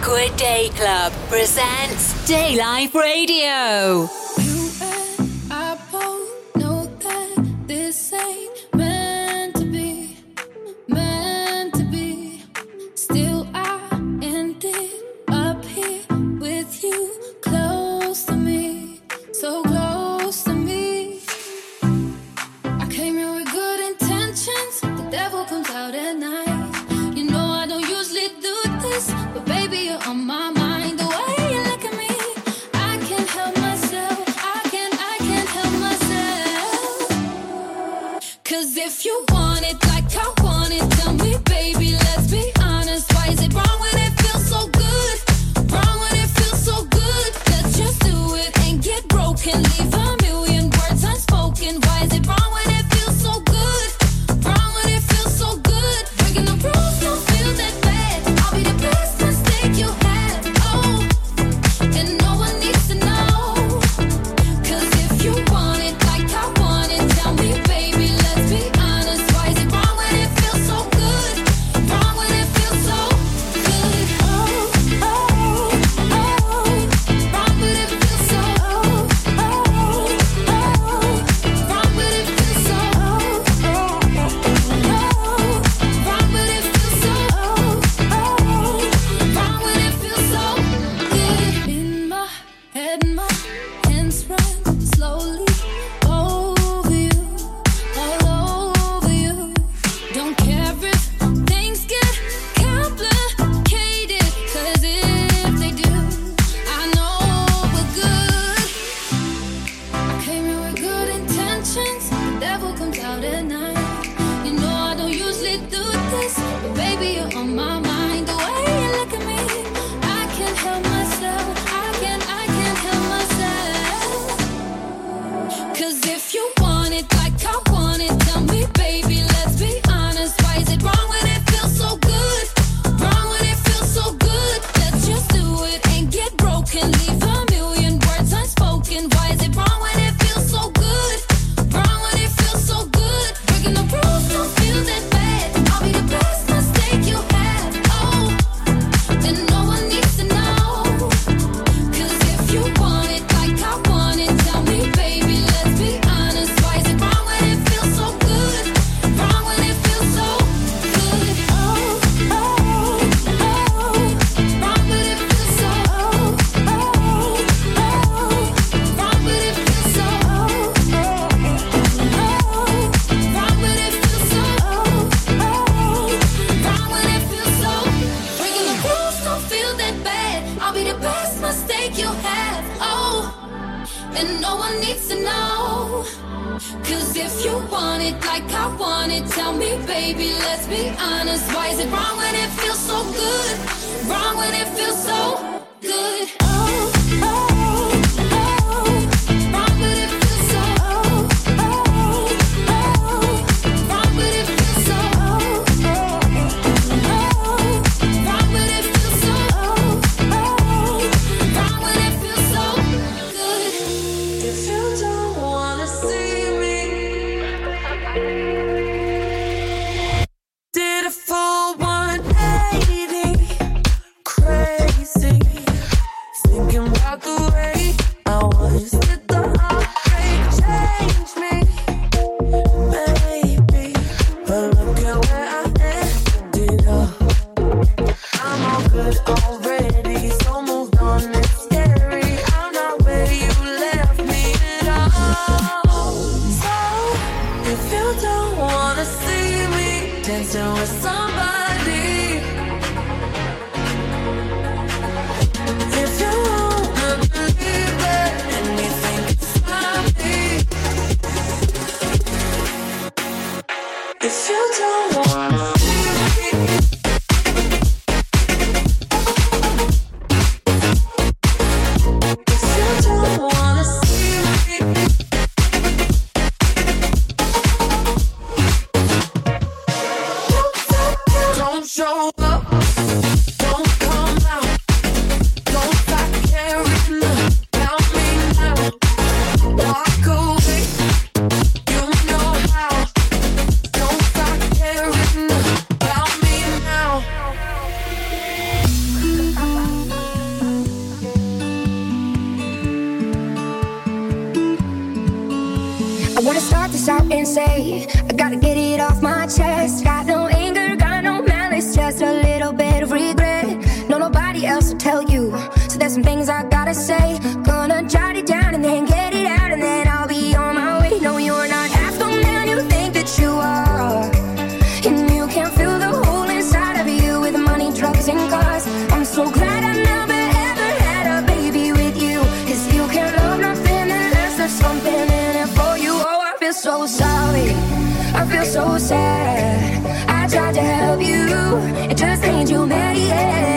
Aqua Day Club presents Daylife Radio. so sorry. I feel so sad. I tried to help you. It just ain't you. Yeah.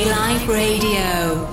Daylife Radio.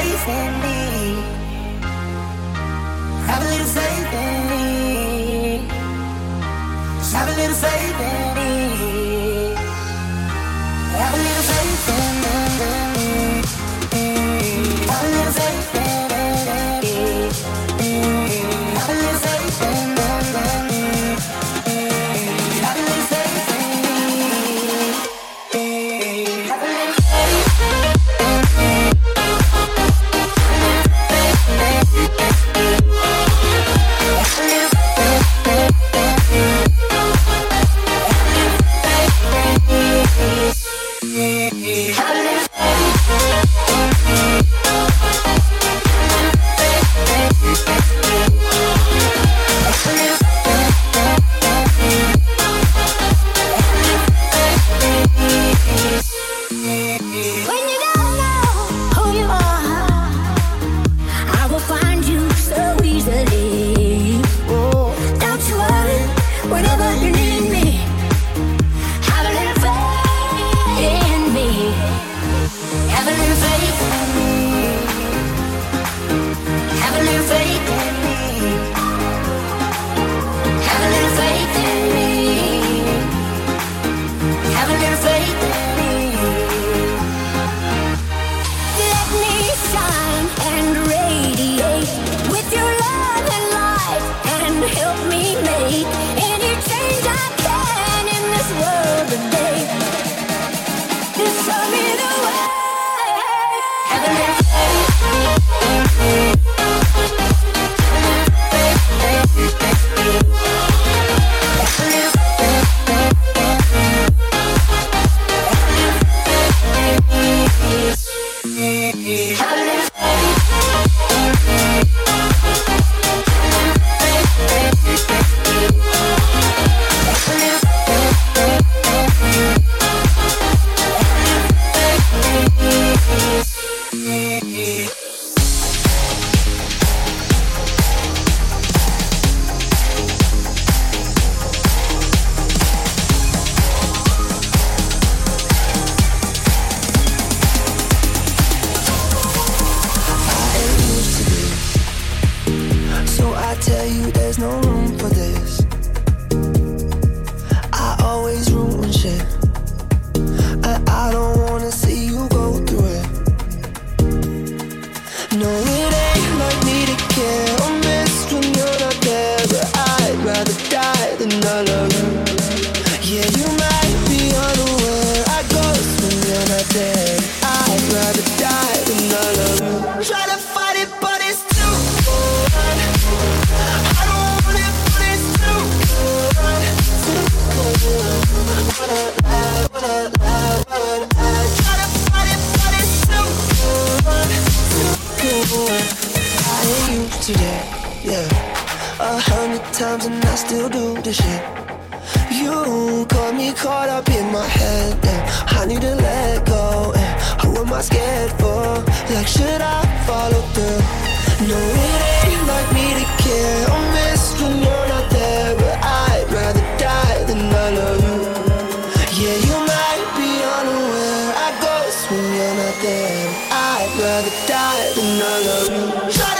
faith in me. Have a little faith in me. Just have a little faith in me. I'd rather die than not love you.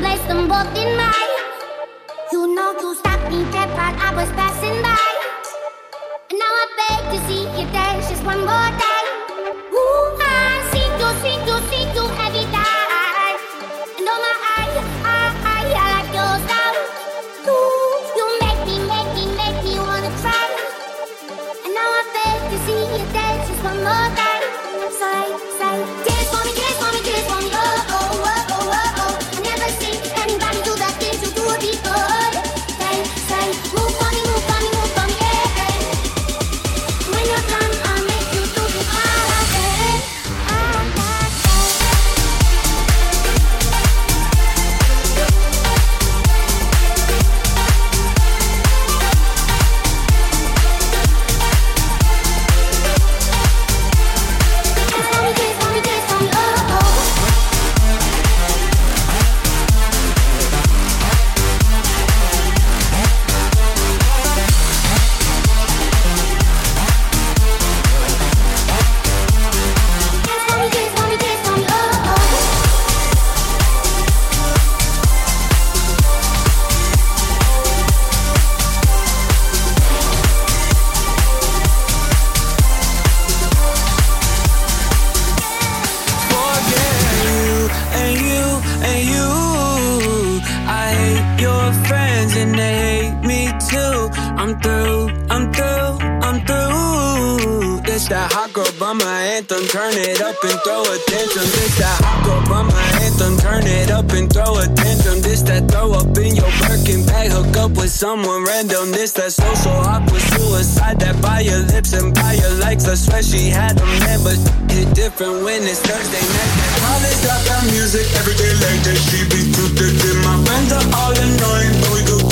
place them both in mine. You know you stopped me dead while I was passing by. And now I beg to see you dance just one more time. That throw up in your Birkin bag. Hook up with someone random. This that social awkward suicide. That by your lips and by your likes. I swear she had a man, but hit different when it's Thursday night. College got that music every day like that. She be too thick. My friends are all annoying, but we go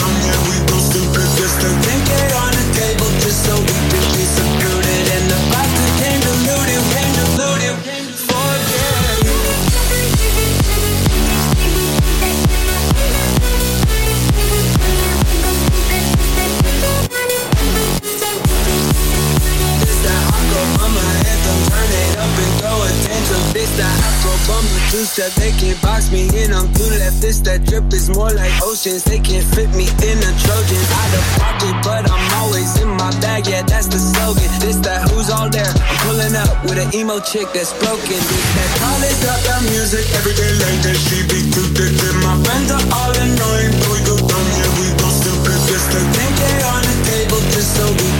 This that Bummer juice that they can't box me in. I'm too left. This that drip is more like oceans. They can't fit me in a Trojan. Out of pocket, but I'm always in my bag. Yeah, that's the slogan. This that who's all there? I'm pulling up with an emo chick that's broken. This that college dropout music every day like that. She be too thick. And my friends are all annoying, we go dumb. Yeah, we go stupid. Just to think it on the table, just so we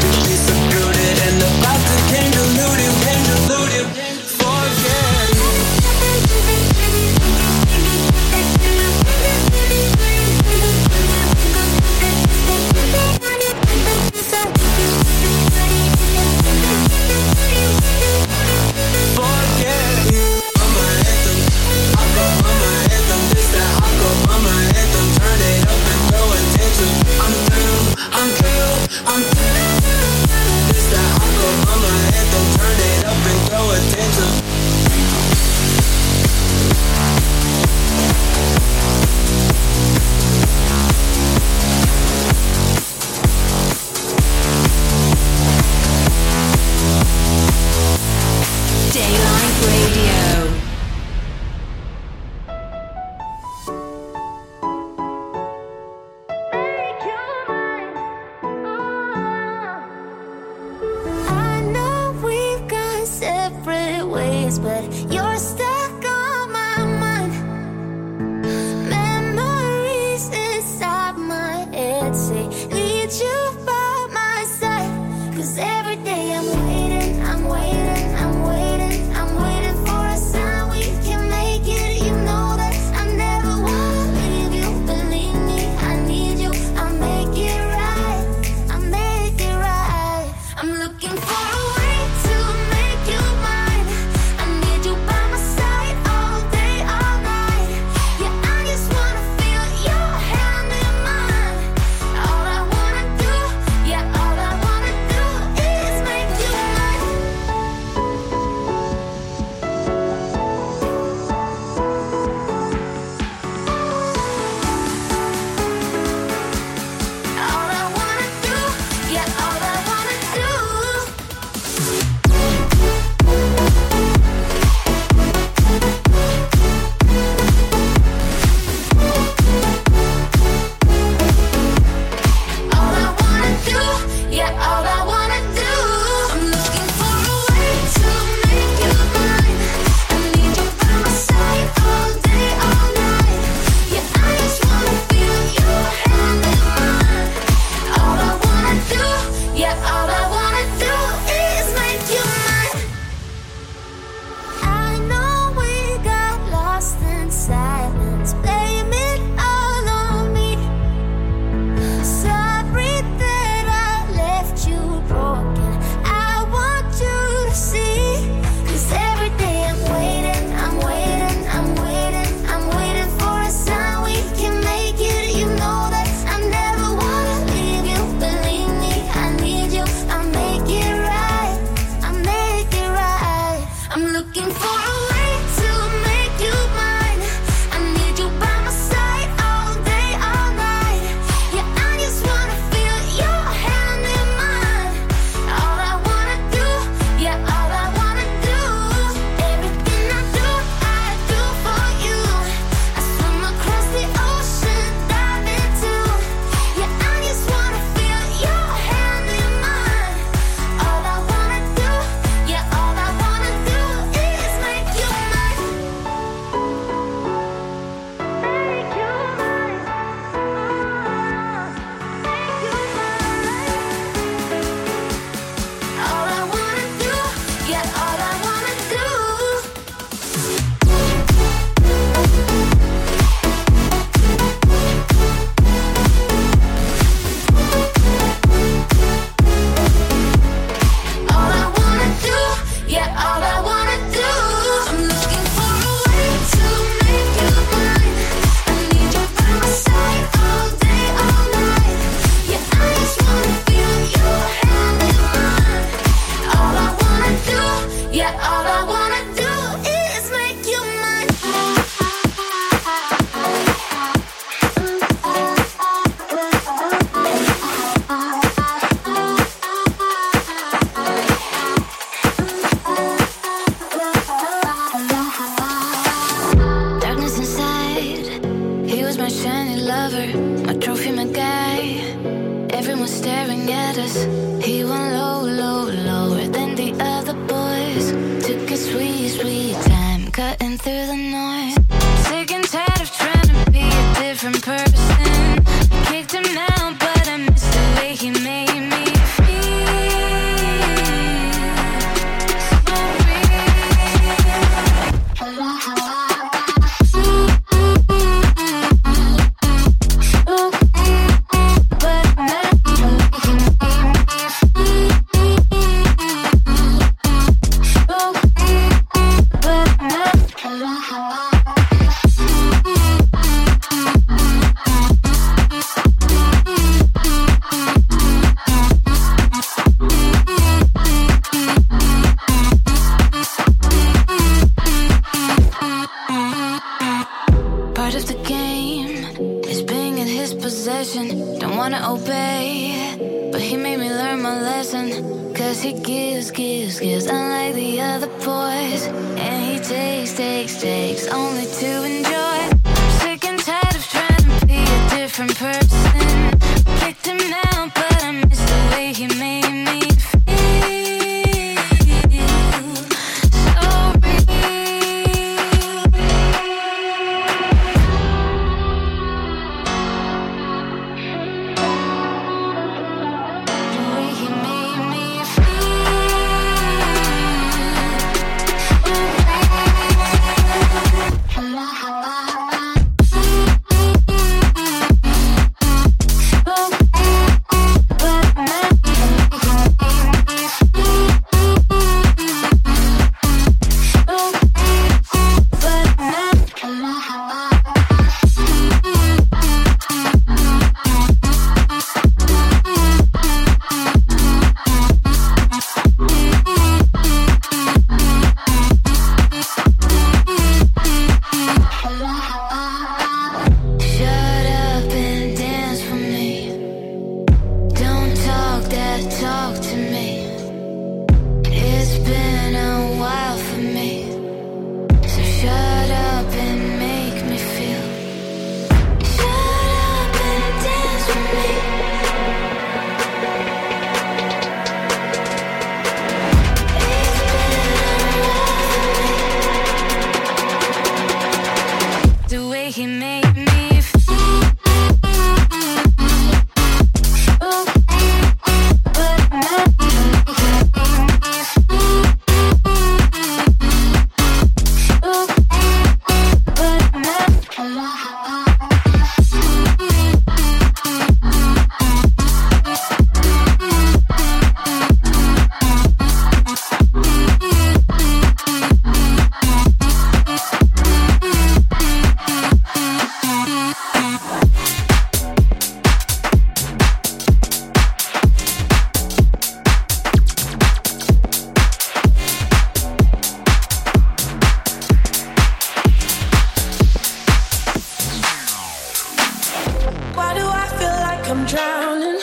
I'm drowning,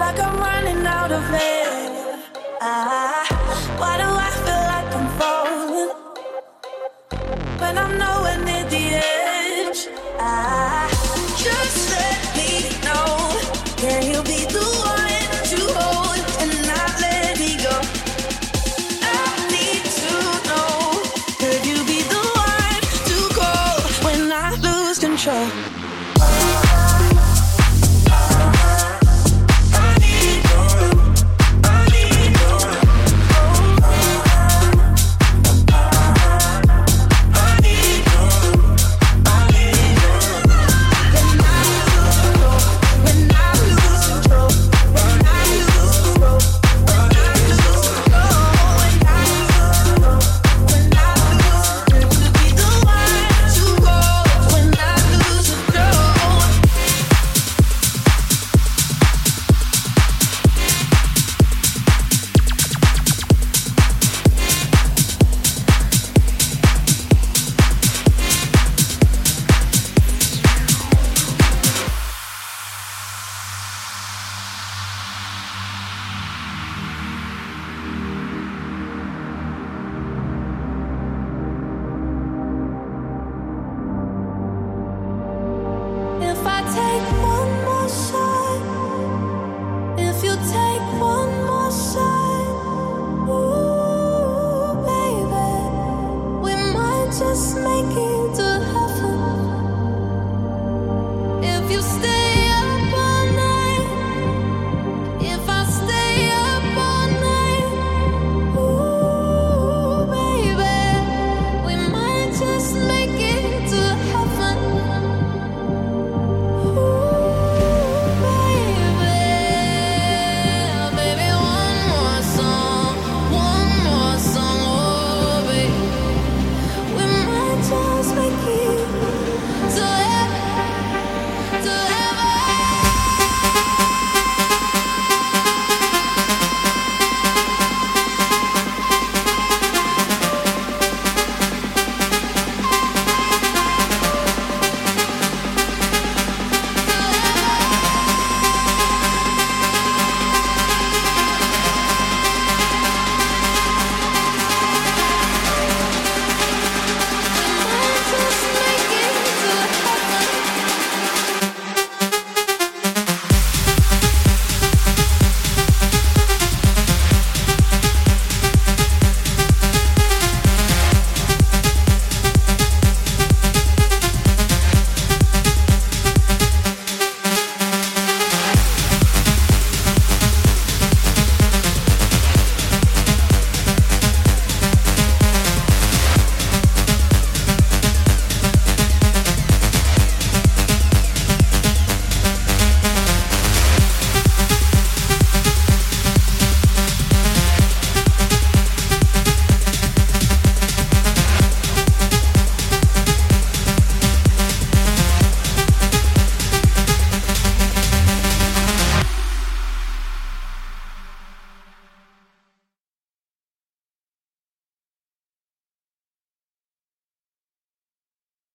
like I'm running out of air. Ah, why do I feel like I'm falling when I'm no